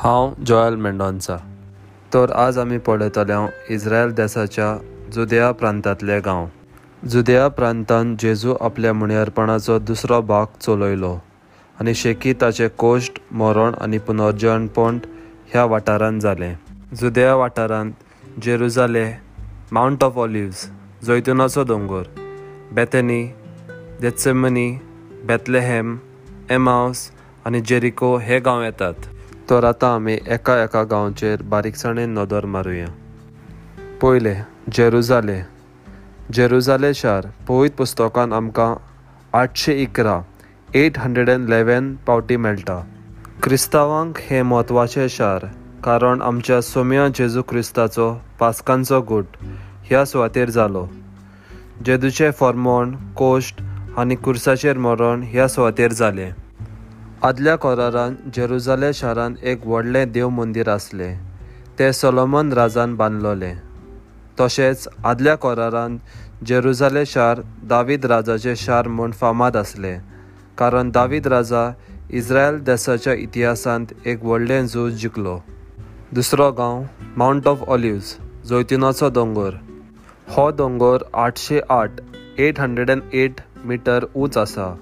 हांव जॉयल मेंडोन्सा तर आज आमी पळयतले इस्रायल देशाच्या जुदया प्रांतांतले गांव. जुदया प्रांतांत जेजू आपल्या मुणेरपणाचो दुसरो भाग चलयलो आनी शेकी ताचे कोश्ट मरण आनी पुनर्जनपण ह्या वाठारांत जालें. जुदया वाठारांत जेरुजाले माउंट ऑफ ऑलिव्स जैतुनाचो दोंगर बेथेनी देत्सेमनी बेतलेहेम एमावस आनी जेरिको हे गांव येतात. तर आतां आमी एका एका गांवचेर बारीकसाणेन नदर मारुया पयले जेरुजाले जेरुजाले शार पवित पुस्तकान आमकां आठशे इकरा एट हंड्रेड एंड इलेवन पावटी मेळटा क्रिस्तांवांक हें म्हत्वाचें शार कारण आमच्या सोम्या जेजू क्रिस्ताचो पास्कांचो गूट ह्या सुवातेर जालो जेदूचें फॉर्मोण कोश्ट आनी कुर्साचेर मरण ह्या सुवातेर जालें आदल्या कोरारान जेरुजाले शारान एक व्हडलें देव मंदीर आसलें. तें सोलोमन राजान बांदलोलें तशेंच आदल्या कोरारान जेरुजाले शार दावीद राजाचें शार म्हूण फामाद आसलें. कारण दावीद राजा इस्रायल देशाच्या इतिहासांत एक व्हडलें झूज जिखलो दुसरो गांव माउंट ऑफ ऑलिव्ज जैतिनाचो दोंगर. हो दोंगर आठशे आठ eight hundred and eight metre उंच आसा.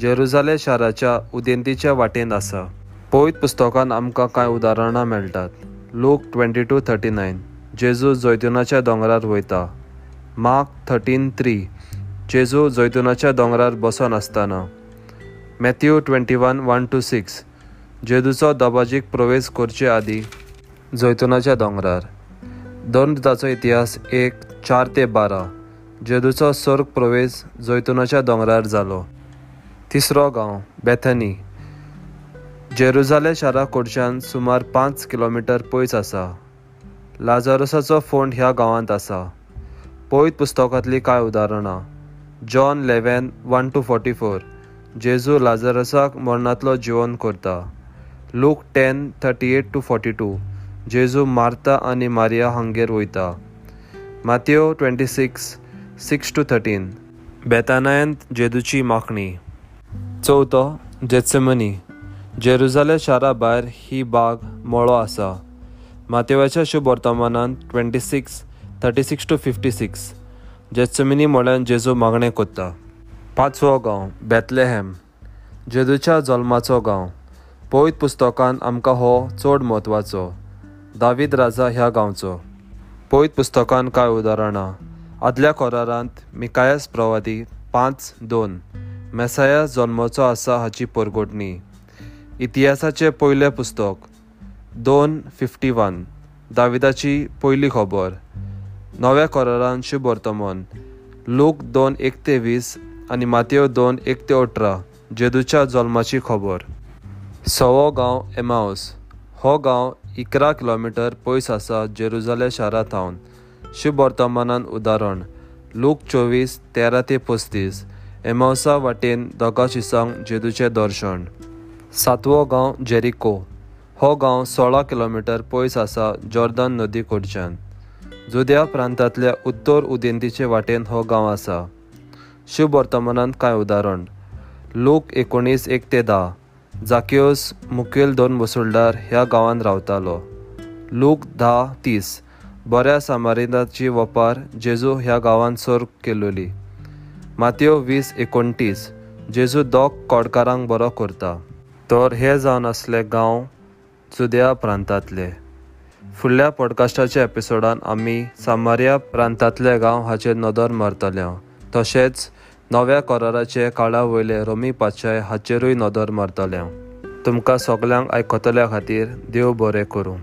जेरुजाले शाराच्या उदेंतीच्या वाटेन आसा पवित पुस्तकान आमकां कांय उदाहरणां मेळटात लोक ट्वेंटी टू थर्टी नायन जेजू जैतुनाच्या दोंगरार वयता. Mark thirteen three. जेजू जैतुनाच्या दोंगरार बसोन आसतना Matthew twenty one one two six. जेजूचो दबाजीक प्रवेश करचे आदीं जैतुनाच्या दोंगरार दोनदाचो इतिहास एक चार ते बारा. जेदूचो स्वर्ग प्रवेश जैतुनाच्या दोंगरार जालो तिसरो गांव बेथनी. जेरुजाले शारा कडच्यान सुमार पांच किलोमिटर पयस आसा. लाजारसाचो फोंड ह्या गांवांत आसा. पयत पुस्तकांतलीं कांय उदाहरणां? John eleven one two forty four. जेजू लाजारसाक मरणांतलो जिवन करता. Luke ten thirty eight two forty two. जेजू मारता आनी मारिया हांगेर वयता. मातयो twenty six six two thirteen. बेतानायंत जेजूची माखणी. चवथो जेत्सेमनी जेरुजाले शारा भायर ही बाग मळो आसा. मातेवाच्या शुभ वर्तमानांत twenty six thirty six two fifty six Gethsemane म्हळ्यार जेजू मागणें कोत्ता. पांचवो गांव बेतलेहेम जेजूच्या जल्माचो गांव. पवित पुस्तकान आमकां हो चड म्हत्वाचो. दावीद राजा ह्या गांवचो. पवित पुस्तकान कांय उदाहरणां? आदल्या कोरारांत मिकायस प्रवादी पांच दोन. मेसाया जल्माचो आसा हाची परगोटणी इतिहासाचें पयलें पुस्तक दोन फिफ्टी वन दाविदाची पयली खबर नव्या कोरारान शुभ वर्तमान लोक दोन एक ते वीस आनी मातयो दोन एक ते अठरा जेदूच्या जल्माची खबर. सवो गांव एमावस हो गांव इकरा किलोमिटर पयस आसा जेरुजाले शारा थावन शुभ वर्तमानान उदाहरण लोक चोवीस तेरा ते पस्तीस एमावसा वाटेन दोगा शिसांग जेदूचें दर्शन. सातवो गांव जेरिको. हो गांव सोळा किलोमिटर पयस आसा जॉर्दन नदी कडच्यान जुद्या प्रांतांतल्या उत्तर उदेंतीचे वाटेन हो गांव आसा. शुभ वर्तमानांत कांय उदाहरण? लोक एकोणीस एक ते धा जाकियोस मुखेल दोन वसुलदार ह्या गांवांत रावतालो. लोक धा तीस. बऱ्या सामारिनाची वपार जेजू ह्या गांवांत सर केलोली. मातयो वीस एकोणतीस जेजू दोग कोडकारांक बरो करता तर हे जावन आसले गांव जुद्या प्रांतांतले फुडल्या पॉडकास्टाच्या एपिसोडान आमी सामारिया प्रांतांतले गांव हाचेर नदर मारतले तशेंच नव्या कोराराचे काळा वयले रोमी पाचाय हाचेरूय नदर मारतले तुमकां सगल्यांक आयकतल्या खातीर देव बरें करूं